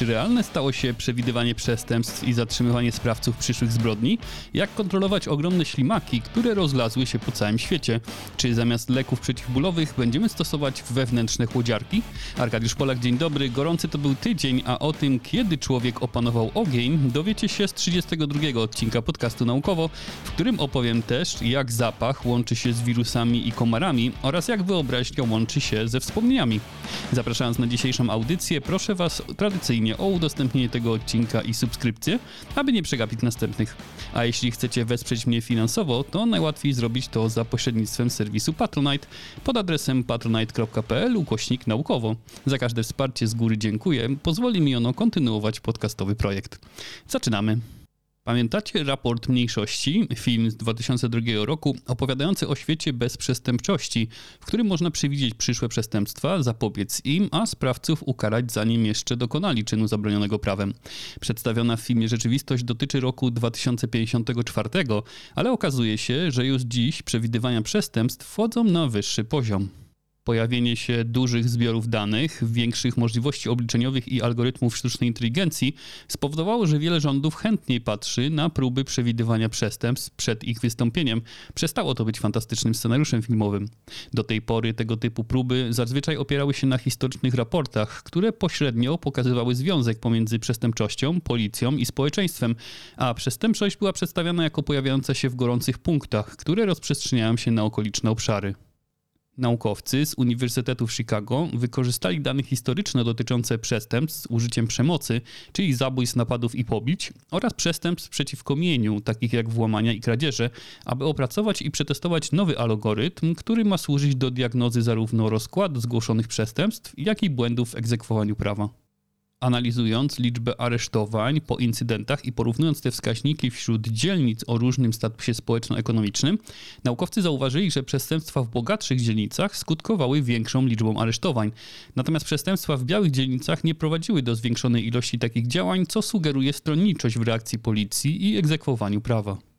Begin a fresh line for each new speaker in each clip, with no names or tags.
Czy realne stało się przewidywanie przestępstw i zatrzymywanie sprawców przyszłych zbrodni? Jak kontrolować ogromne ślimaki, które rozlazły się po całym świecie? Czy zamiast leków przeciwbólowych będziemy stosować wewnętrzne chłodziarki? Arkadiusz Polak, dzień dobry. Gorący to był tydzień, a o tym, kiedy człowiek opanował ogień, dowiecie się z 32 odcinka podcastu Naukowo, w którym opowiem też, jak zapach łączy się z wirusami i komarami oraz jak wyobraźnia łączy się ze wspomnieniami. Zapraszając na dzisiejszą audycję, proszę Was tradycyjnie o udostępnienie tego odcinka i subskrypcję, aby nie przegapić następnych. A jeśli chcecie wesprzeć mnie finansowo, to najłatwiej zrobić to za pośrednictwem serwisu Patronite pod adresem patronite.pl ukośnik naukowo. Za każde wsparcie z góry dziękuję. Pozwoli mi ono kontynuować podcastowy projekt. Zaczynamy. Pamiętacie raport mniejszości, film z 2002 roku, opowiadający o świecie bez przestępczości, w którym można przewidzieć przyszłe przestępstwa, zapobiec im, a sprawców ukarać zanim jeszcze dokonali czynu zabronionego prawem. Przedstawiona w filmie rzeczywistość dotyczy roku 2054, ale okazuje się, że już dziś przewidywania przestępstw wchodzą na wyższy poziom. Pojawienie się dużych zbiorów danych, większych możliwości obliczeniowych i algorytmów sztucznej inteligencji spowodowało, że wiele rządów chętniej patrzy na próby przewidywania przestępstw przed ich wystąpieniem. Przestało to być fantastycznym scenariuszem filmowym. Do tej pory tego typu próby zazwyczaj opierały się na historycznych raportach, które pośrednio pokazywały związek pomiędzy przestępczością, policją i społeczeństwem, a przestępczość była przedstawiana jako pojawiająca się w gorących punktach, które rozprzestrzeniają się na okoliczne obszary. Naukowcy z Uniwersytetu w Chicago wykorzystali dane historyczne dotyczące przestępstw z użyciem przemocy, czyli zabójstw, napadów i pobić, oraz przestępstw przeciwko mieniu, takich jak włamania i kradzieże, aby opracować i przetestować nowy algorytm, który ma służyć do diagnozy zarówno rozkładu zgłoszonych przestępstw, jak i błędów w egzekwowaniu prawa. Analizując liczbę aresztowań po incydentach i porównując te wskaźniki wśród dzielnic o różnym statusie społeczno-ekonomicznym, naukowcy zauważyli, że przestępstwa w bogatszych dzielnicach skutkowały większą liczbą aresztowań. Natomiast przestępstwa w białych dzielnicach nie prowadziły do zwiększonej ilości takich działań, co sugeruje stronniczość w reakcji policji i egzekwowaniu prawa.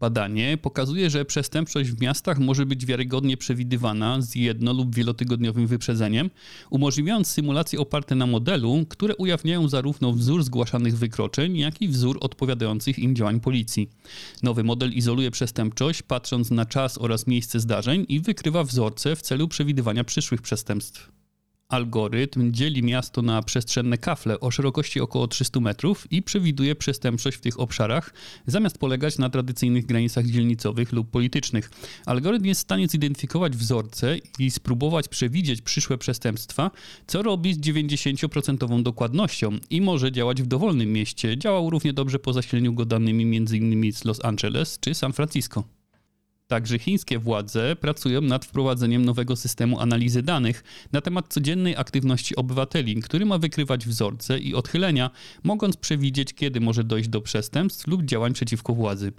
Badanie pokazuje, że przestępczość w miastach może być wiarygodnie przewidywana z jedno- lub wielotygodniowym wyprzedzeniem, umożliwiając symulacje oparte na modelu, które ujawniają zarówno wzór zgłaszanych wykroczeń, jak i wzór odpowiadających im działań policji. Nowy model izoluje przestępczość, patrząc na czas oraz miejsce zdarzeń i wykrywa wzorce w celu przewidywania przyszłych przestępstw. Algorytm dzieli miasto na przestrzenne kafle o szerokości około 300 metrów i przewiduje przestępczość w tych obszarach, zamiast polegać na tradycyjnych granicach dzielnicowych lub politycznych. Algorytm jest w stanie zidentyfikować wzorce i spróbować przewidzieć przyszłe przestępstwa, co robi z 90% dokładnością i może działać w dowolnym mieście. Działał równie dobrze po zasileniu go danymi m.in. z Los Angeles czy San Francisco. Także chińskie władze pracują nad wprowadzeniem nowego systemu analizy danych na temat codziennej aktywności obywateli, który ma wykrywać wzorce i odchylenia, mogąc przewidzieć, kiedy może dojść do przestępstw lub działań przeciwko władzy.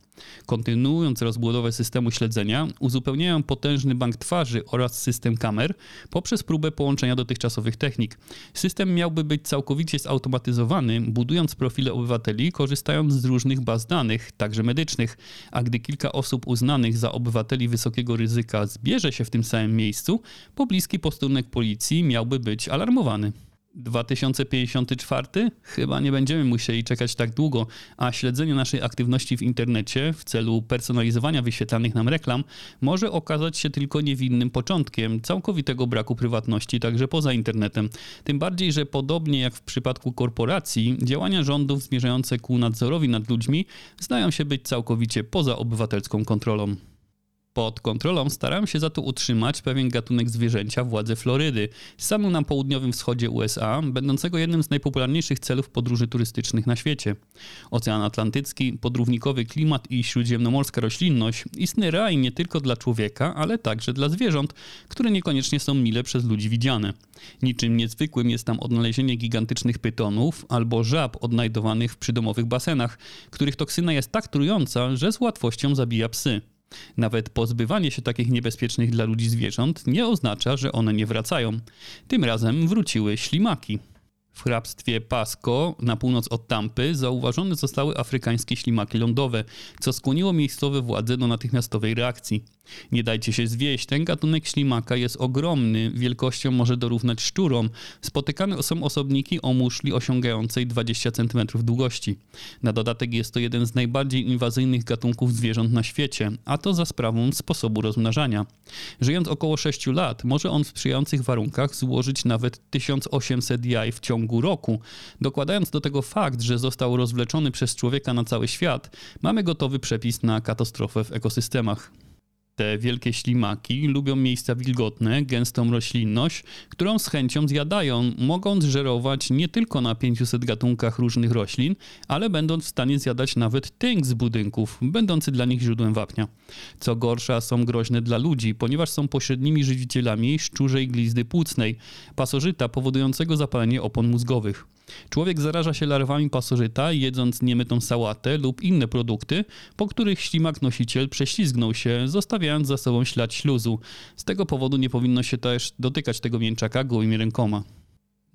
Kontynuując rozbudowę systemu śledzenia, uzupełniają potężny bank twarzy oraz system kamer poprzez próbę połączenia dotychczasowych technik. System miałby być całkowicie zautomatyzowany, budując profile obywateli, korzystając z różnych baz danych, także medycznych, a gdy kilka osób uznanych za obywateli wysokiego ryzyka zbierze się w tym samym miejscu, pobliski posterunek policji miałby być alarmowany. 2054? Chyba nie będziemy musieli czekać tak długo, a śledzenie naszej aktywności w internecie w celu personalizowania wyświetlanych nam reklam może okazać się tylko niewinnym początkiem całkowitego braku prywatności także poza internetem. Tym bardziej, że podobnie jak w przypadku korporacji, działania rządów zmierzające ku nadzorowi nad ludźmi zdają się być całkowicie poza obywatelską kontrolą. Pod kontrolą starałem się za to utrzymać pewien gatunek zwierzęcia władze Florydy, samym na południowym wschodzie USA, będącego jednym z najpopularniejszych celów podróży turystycznych na świecie. Ocean Atlantycki, podrównikowy klimat i śródziemnomorska roślinność istny raj nie tylko dla człowieka, ale także dla zwierząt, które niekoniecznie są mile przez ludzi widziane. Niczym niezwykłym jest tam odnalezienie gigantycznych pytonów albo żab odnajdowanych w przydomowych basenach, których toksyna jest tak trująca, że z łatwością zabija psy. Nawet pozbywanie się takich niebezpiecznych dla ludzi zwierząt nie oznacza, że one nie wracają. Tym razem wróciły ślimaki. W hrabstwie Pasco, na północ od Tampy, zauważone zostały afrykańskie ślimaki lądowe, co skłoniło miejscowe władze do natychmiastowej reakcji. Nie dajcie się zwieść, ten gatunek ślimaka jest ogromny, wielkością może dorównać szczurom. Spotykane są osobniki o muszli osiągającej 20 cm długości. Na dodatek jest to jeden z najbardziej inwazyjnych gatunków zwierząt na świecie, a to za sprawą sposobu rozmnażania. Żyjąc około 6 lat, może on w sprzyjających warunkach złożyć nawet 1800 jaj w ciągu roku. Dokładając do tego fakt, że został rozwleczony przez człowieka na cały świat, mamy gotowy przepis na katastrofę w ekosystemach. Te wielkie ślimaki lubią miejsca wilgotne, gęstą roślinność, którą z chęcią zjadają, mogąc żerować nie tylko na 500 gatunkach różnych roślin, ale będąc w stanie zjadać nawet tynk z budynków, będący dla nich źródłem wapnia. Co gorsza, są groźne dla ludzi, ponieważ są pośrednimi żywicielami szczurzej glizdy płucnej, pasożyta powodującego zapalenie opon mózgowych. Człowiek zaraża się larwami pasożyta, jedząc niemytą sałatę lub inne produkty, po których ślimak nosiciel prześlizgnął się, zostawiając za sobą ślad śluzu. Z tego powodu nie powinno się też dotykać tego mięczaka gołymi rękoma.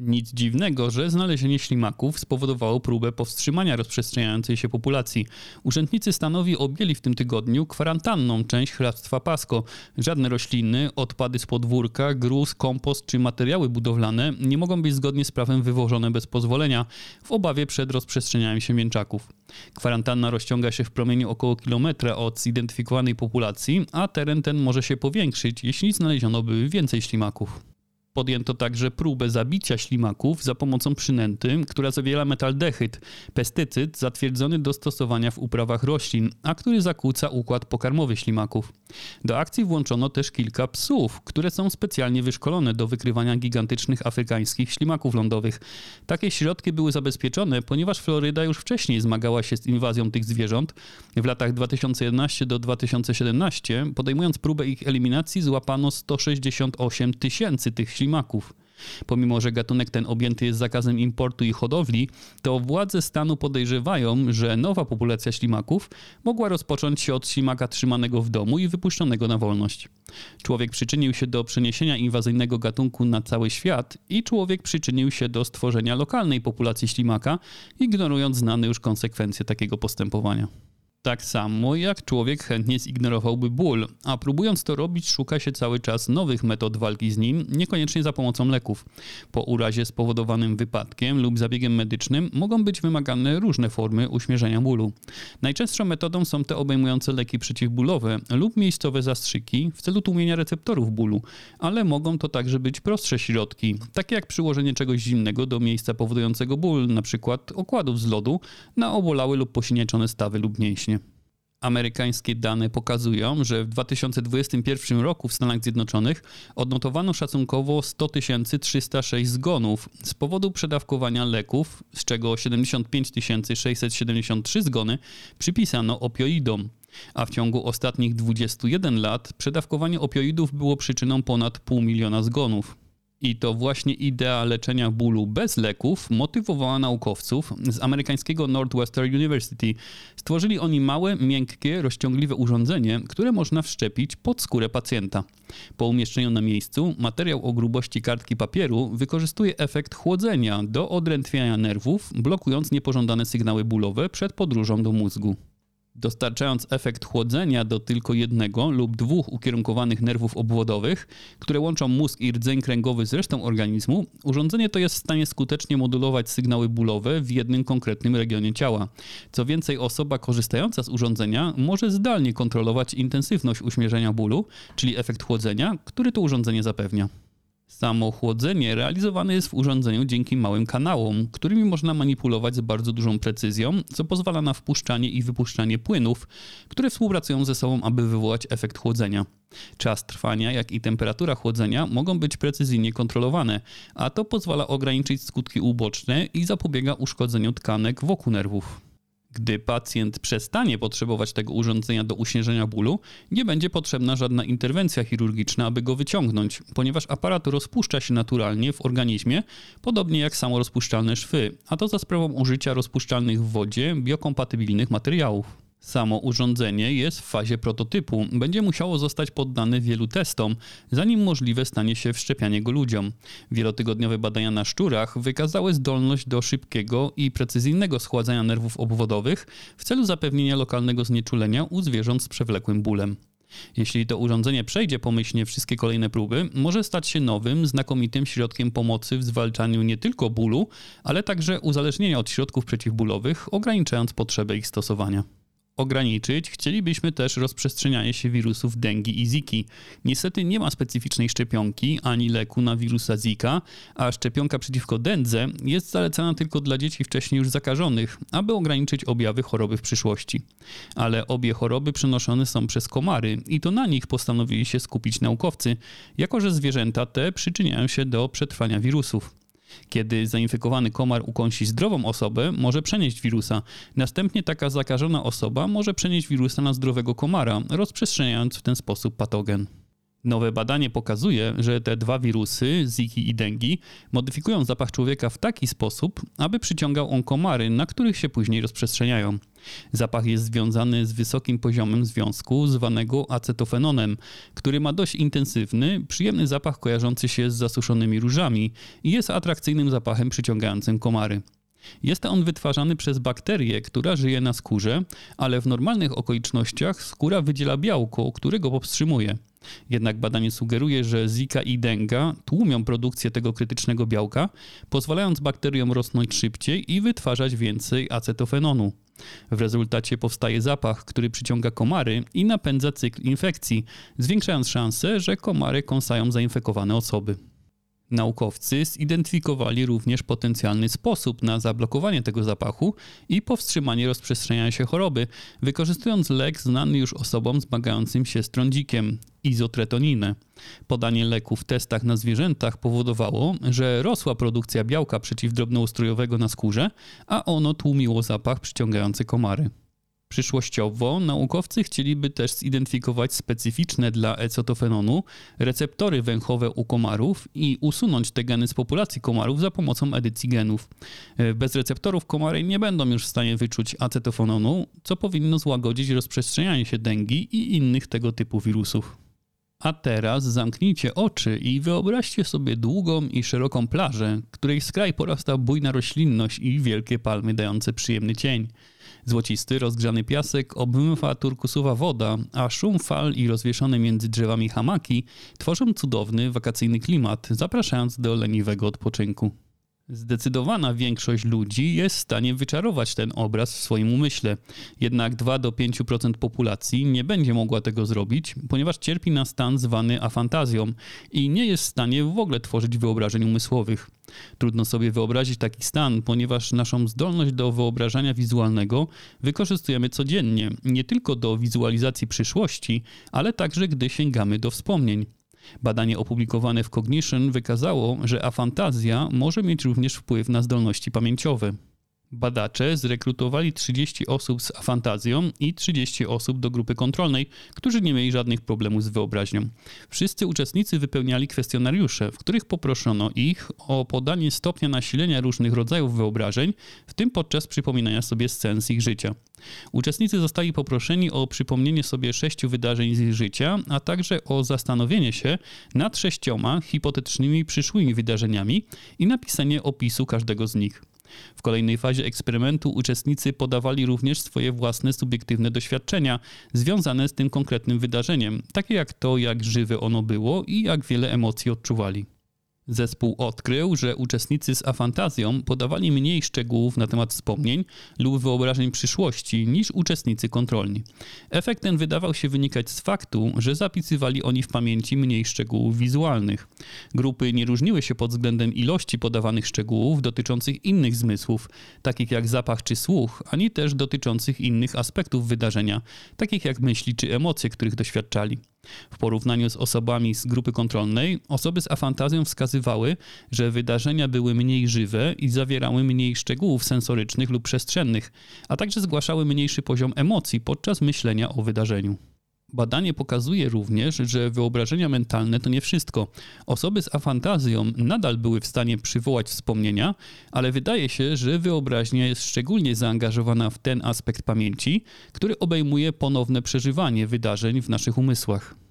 Nic dziwnego, że znalezienie ślimaków spowodowało próbę powstrzymania rozprzestrzeniającej się populacji. Urzędnicy stanowi objęli w tym tygodniu kwarantanną część hrabstwa Pasco. Żadne rośliny, odpady z podwórka, gruz, kompost czy materiały budowlane nie mogą być zgodnie z prawem wywożone bez pozwolenia, w obawie przed rozprzestrzenianiem się mięczaków. Kwarantanna rozciąga się w promieniu około kilometra od zidentyfikowanej populacji, a teren ten może się powiększyć, jeśli znaleziono by więcej ślimaków. Podjęto także próbę zabicia ślimaków za pomocą przynęty, która zawiera metaldehyd, pestycyd zatwierdzony do stosowania w uprawach roślin, a który zakłóca układ pokarmowy ślimaków. Do akcji włączono też kilka psów, które są specjalnie wyszkolone do wykrywania gigantycznych afrykańskich ślimaków lądowych. Takie środki były zabezpieczone, ponieważ Floryda już wcześniej zmagała się z inwazją tych zwierząt. W latach 2011 do 2017, podejmując próbę ich eliminacji, złapano 168 tysięcy tych ślimaków Pomimo, że gatunek ten objęty jest zakazem importu i hodowli, to władze stanu podejrzewają, że nowa populacja ślimaków mogła rozpocząć się od ślimaka trzymanego w domu i wypuszczonego na wolność. Człowiek przyczynił się do przeniesienia inwazyjnego gatunku na cały świat i człowiek przyczynił się do stworzenia lokalnej populacji ślimaka, ignorując znane już konsekwencje takiego postępowania. Tak samo jak człowiek chętnie zignorowałby ból, a próbując to robić, szuka się cały czas nowych metod walki z nim, niekoniecznie za pomocą leków. Po urazie spowodowanym wypadkiem lub zabiegiem medycznym mogą być wymagane różne formy uśmierzenia bólu. Najczęstszą metodą są te obejmujące leki przeciwbólowe lub miejscowe zastrzyki w celu tłumienia receptorów bólu, ale mogą to także być prostsze środki, takie jak przyłożenie czegoś zimnego do miejsca powodującego ból, np. okładów z lodu, na obolały lub posinieczone stawy lub mięśnie. Amerykańskie dane pokazują, że w 2021 roku w Stanach Zjednoczonych odnotowano szacunkowo 100 306 zgonów z powodu przedawkowania leków, z czego 75 673 zgony przypisano opioidom. A w ciągu ostatnich 21 lat przedawkowanie opioidów było przyczyną ponad pół miliona zgonów. I to właśnie idea leczenia bólu bez leków motywowała naukowców z amerykańskiego Northwestern University. Stworzyli oni małe, miękkie, rozciągliwe urządzenie, które można wszczepić pod skórę pacjenta. Po umieszczeniu na miejscu materiał o grubości kartki papieru wykorzystuje efekt chłodzenia do odrętwiania nerwów, blokując niepożądane sygnały bólowe przed podróżą do mózgu. Dostarczając efekt chłodzenia do tylko jednego lub dwóch ukierunkowanych nerwów obwodowych, które łączą mózg i rdzeń kręgowy z resztą organizmu, urządzenie to jest w stanie skutecznie modulować sygnały bólowe w jednym konkretnym regionie ciała. Co więcej, osoba korzystająca z urządzenia może zdalnie kontrolować intensywność uśmierzenia bólu, czyli efekt chłodzenia, który to urządzenie zapewnia. Samo chłodzenie realizowane jest w urządzeniu dzięki małym kanałom, którymi można manipulować z bardzo dużą precyzją, co pozwala na wpuszczanie i wypuszczanie płynów, które współpracują ze sobą, aby wywołać efekt chłodzenia. Czas trwania, jak i temperatura chłodzenia mogą być precyzyjnie kontrolowane, a to pozwala ograniczyć skutki uboczne i zapobiega uszkodzeniu tkanek wokół nerwów. Gdy pacjent przestanie potrzebować tego urządzenia do uśmierzenia bólu, nie będzie potrzebna żadna interwencja chirurgiczna, aby go wyciągnąć, ponieważ aparat rozpuszcza się naturalnie w organizmie, podobnie jak samorozpuszczalne szwy, a to za sprawą użycia rozpuszczalnych w wodzie biokompatybilnych materiałów. Samo urządzenie jest w fazie prototypu. Będzie musiało zostać poddane wielu testom, zanim możliwe stanie się wszczepianie go ludziom. Wielotygodniowe badania na szczurach wykazały zdolność do szybkiego i precyzyjnego schładzania nerwów obwodowych w celu zapewnienia lokalnego znieczulenia u zwierząt z przewlekłym bólem. Jeśli to urządzenie przejdzie pomyślnie wszystkie kolejne próby, może stać się nowym, znakomitym środkiem pomocy w zwalczaniu nie tylko bólu, ale także uzależnienia od środków przeciwbólowych, ograniczając potrzebę ich stosowania ograniczyć, chcielibyśmy też rozprzestrzenianie się wirusów dengi i ziki. Niestety nie ma specyficznej szczepionki ani leku na wirusa zika, a szczepionka przeciwko dendze jest zalecana tylko dla dzieci wcześniej już zakażonych, aby ograniczyć objawy choroby w przyszłości. Ale obie choroby przenoszone są przez komary i to na nich postanowili się skupić naukowcy, jako że zwierzęta te przyczyniają się do przetrwania wirusów. Kiedy zainfekowany komar ukąsi zdrową osobę, może przenieść wirusa. Następnie taka zakażona osoba może przenieść wirusa na zdrowego komara, rozprzestrzeniając w ten sposób patogen. Nowe badanie pokazuje, że te dwa wirusy, Ziki i Dengi, modyfikują zapach człowieka w taki sposób, aby przyciągał on komary, na których się później rozprzestrzeniają. Zapach jest związany z wysokim poziomem związku zwanego acetofenonem, który ma dość intensywny, przyjemny zapach kojarzący się z zasuszonymi różami i jest atrakcyjnym zapachem przyciągającym komary. Jest on wytwarzany przez bakterię, która żyje na skórze, ale w normalnych okolicznościach skóra wydziela białko, które go powstrzymuje. Jednak badanie sugeruje, że Zika i denga tłumią produkcję tego krytycznego białka, pozwalając bakteriom rosnąć szybciej i wytwarzać więcej acetofenonu. W rezultacie powstaje zapach, który przyciąga komary i napędza cykl infekcji, zwiększając szanse, że komary kąsają zainfekowane osoby. Naukowcy zidentyfikowali również potencjalny sposób na zablokowanie tego zapachu i powstrzymanie rozprzestrzeniania się choroby, wykorzystując lek znany już osobom zmagającym się z trądzikiem izotretoninę. Podanie leku w testach na zwierzętach powodowało, że rosła produkcja białka przeciwdrobnoustrojowego na skórze, a ono tłumiło zapach przyciągający komary. Przyszłościowo naukowcy chcieliby też zidentyfikować specyficzne dla ecotofenonu receptory węchowe u komarów i usunąć te geny z populacji komarów za pomocą edycji genów. E, bez receptorów komary nie będą już w stanie wyczuć acetofenonu, co powinno złagodzić rozprzestrzenianie się dengi i innych tego typu wirusów. A teraz zamknijcie oczy i wyobraźcie sobie długą i szeroką plażę, której skraj porasta bujna roślinność i wielkie palmy dające przyjemny cień. Złocisty, rozgrzany piasek obmywa turkusowa woda, a szum fal i rozwieszone między drzewami hamaki tworzą cudowny, wakacyjny klimat, zapraszając do leniwego odpoczynku. Zdecydowana większość ludzi jest w stanie wyczarować ten obraz w swoim umyśle. Jednak 2 do 5% populacji nie będzie mogła tego zrobić, ponieważ cierpi na stan zwany afantazją i nie jest w stanie w ogóle tworzyć wyobrażeń umysłowych. Trudno sobie wyobrazić taki stan, ponieważ naszą zdolność do wyobrażania wizualnego wykorzystujemy codziennie, nie tylko do wizualizacji przyszłości, ale także gdy sięgamy do wspomnień. Badanie opublikowane w Cognition wykazało, że afantazja może mieć również wpływ na zdolności pamięciowe. Badacze zrekrutowali 30 osób z afantazją i 30 osób do grupy kontrolnej, którzy nie mieli żadnych problemów z wyobraźnią. Wszyscy uczestnicy wypełniali kwestionariusze, w których poproszono ich o podanie stopnia nasilenia różnych rodzajów wyobrażeń, w tym podczas przypominania sobie scen z ich życia. Uczestnicy zostali poproszeni o przypomnienie sobie sześciu wydarzeń z ich życia, a także o zastanowienie się nad sześcioma hipotetycznymi przyszłymi wydarzeniami i napisanie opisu każdego z nich. W kolejnej fazie eksperymentu uczestnicy podawali również swoje własne subiektywne doświadczenia związane z tym konkretnym wydarzeniem, takie jak to, jak żywe ono było i jak wiele emocji odczuwali. Zespół odkrył, że uczestnicy z afantazją podawali mniej szczegółów na temat wspomnień lub wyobrażeń przyszłości niż uczestnicy kontrolni. Efekt ten wydawał się wynikać z faktu, że zapisywali oni w pamięci mniej szczegółów wizualnych. Grupy nie różniły się pod względem ilości podawanych szczegółów dotyczących innych zmysłów, takich jak zapach czy słuch, ani też dotyczących innych aspektów wydarzenia, takich jak myśli czy emocje, których doświadczali. W porównaniu z osobami z grupy kontrolnej, osoby z afantazją wskazywały, że wydarzenia były mniej żywe i zawierały mniej szczegółów sensorycznych lub przestrzennych, a także zgłaszały mniejszy poziom emocji podczas myślenia o wydarzeniu. Badanie pokazuje również, że wyobrażenia mentalne to nie wszystko. Osoby z afantazją nadal były w stanie przywołać wspomnienia, ale wydaje się, że wyobraźnia jest szczególnie zaangażowana w ten aspekt pamięci, który obejmuje ponowne przeżywanie wydarzeń w naszych umysłach.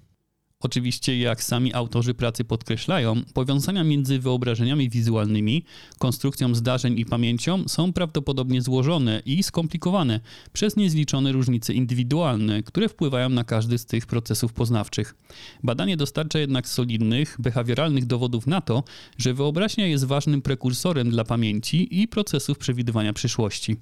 Oczywiście, jak sami autorzy pracy podkreślają, powiązania między wyobrażeniami wizualnymi, konstrukcją zdarzeń i pamięcią są prawdopodobnie złożone i skomplikowane przez niezliczone różnice indywidualne, które wpływają na każdy z tych procesów poznawczych. Badanie dostarcza jednak solidnych, behawioralnych dowodów na to, że wyobraźnia jest ważnym prekursorem dla pamięci i procesów przewidywania przyszłości.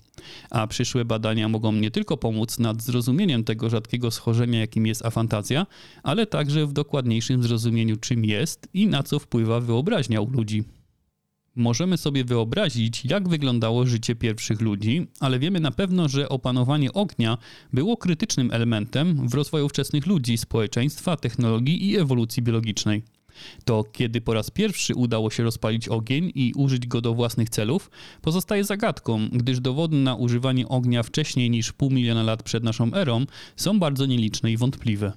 A przyszłe badania mogą nie tylko pomóc nad zrozumieniem tego rzadkiego schorzenia, jakim jest afantazja, ale także w w dokładniejszym zrozumieniu, czym jest i na co wpływa wyobraźnia u ludzi. Możemy sobie wyobrazić, jak wyglądało życie pierwszych ludzi, ale wiemy na pewno, że opanowanie ognia było krytycznym elementem w rozwoju wczesnych ludzi, społeczeństwa, technologii i ewolucji biologicznej. To kiedy po raz pierwszy udało się rozpalić ogień i użyć go do własnych celów, pozostaje zagadką, gdyż dowody na używanie ognia wcześniej niż pół miliona lat przed naszą erą są bardzo nieliczne i wątpliwe.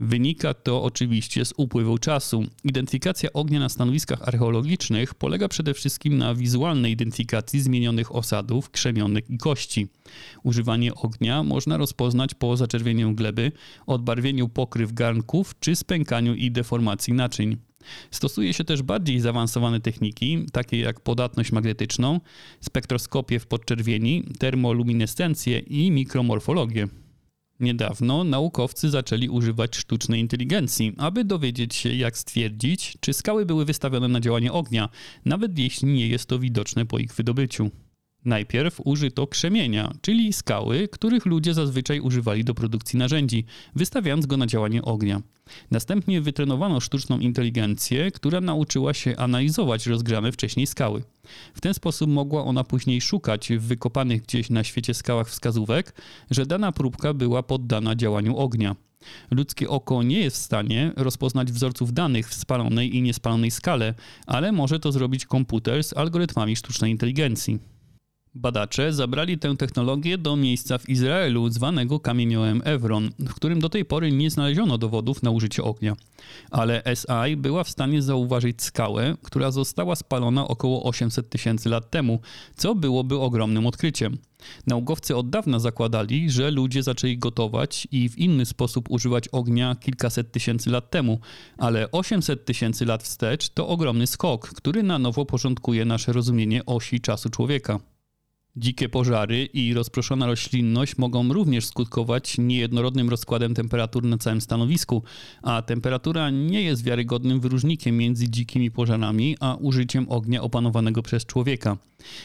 Wynika to oczywiście z upływu czasu. Identyfikacja ognia na stanowiskach archeologicznych polega przede wszystkim na wizualnej identyfikacji zmienionych osadów, krzemionek i kości. Używanie ognia można rozpoznać po zaczerwieniu gleby, odbarwieniu pokryw garnków czy spękaniu i deformacji naczyń. Stosuje się też bardziej zaawansowane techniki, takie jak podatność magnetyczną, spektroskopię w podczerwieni, termoluminescencję i mikromorfologię. Niedawno naukowcy zaczęli używać sztucznej inteligencji, aby dowiedzieć się, jak stwierdzić, czy skały były wystawione na działanie ognia, nawet jeśli nie jest to widoczne po ich wydobyciu. Najpierw użyto krzemienia, czyli skały, których ludzie zazwyczaj używali do produkcji narzędzi, wystawiając go na działanie ognia. Następnie wytrenowano sztuczną inteligencję, która nauczyła się analizować rozgrzane wcześniej skały. W ten sposób mogła ona później szukać w wykopanych gdzieś na świecie skałach wskazówek, że dana próbka była poddana działaniu ognia. Ludzkie oko nie jest w stanie rozpoznać wzorców danych w spalonej i niespalonej skale, ale może to zrobić komputer z algorytmami sztucznej inteligencji. Badacze zabrali tę technologię do miejsca w Izraelu zwanego kamieniołem Evron, w którym do tej pory nie znaleziono dowodów na użycie ognia. Ale SI była w stanie zauważyć skałę, która została spalona około 800 tysięcy lat temu, co byłoby ogromnym odkryciem. Naukowcy od dawna zakładali, że ludzie zaczęli gotować i w inny sposób używać ognia kilkaset tysięcy lat temu, ale 800 tysięcy lat wstecz to ogromny skok, który na nowo porządkuje nasze rozumienie osi czasu człowieka. Dzikie pożary i rozproszona roślinność mogą również skutkować niejednorodnym rozkładem temperatur na całym stanowisku, a temperatura nie jest wiarygodnym wyróżnikiem między dzikimi pożarami a użyciem ognia opanowanego przez człowieka.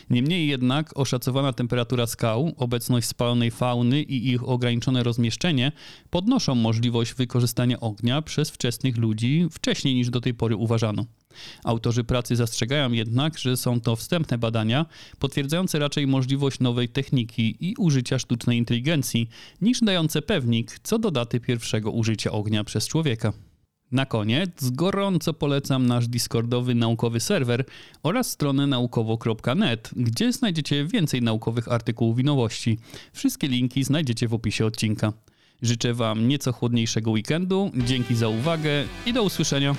Niemniej jednak oszacowana temperatura skał, obecność spalonej fauny i ich ograniczone rozmieszczenie podnoszą możliwość wykorzystania ognia przez wczesnych ludzi wcześniej niż do tej pory uważano. Autorzy pracy zastrzegają jednak, że są to wstępne badania, potwierdzające raczej możliwość nowej techniki i użycia sztucznej inteligencji, niż dające pewnik co do daty pierwszego użycia ognia przez człowieka. Na koniec gorąco polecam nasz Discordowy naukowy serwer oraz stronę naukowo.net, gdzie znajdziecie więcej naukowych artykułów i nowości. Wszystkie linki znajdziecie w opisie odcinka. Życzę Wam nieco chłodniejszego weekendu, dzięki za uwagę i do usłyszenia.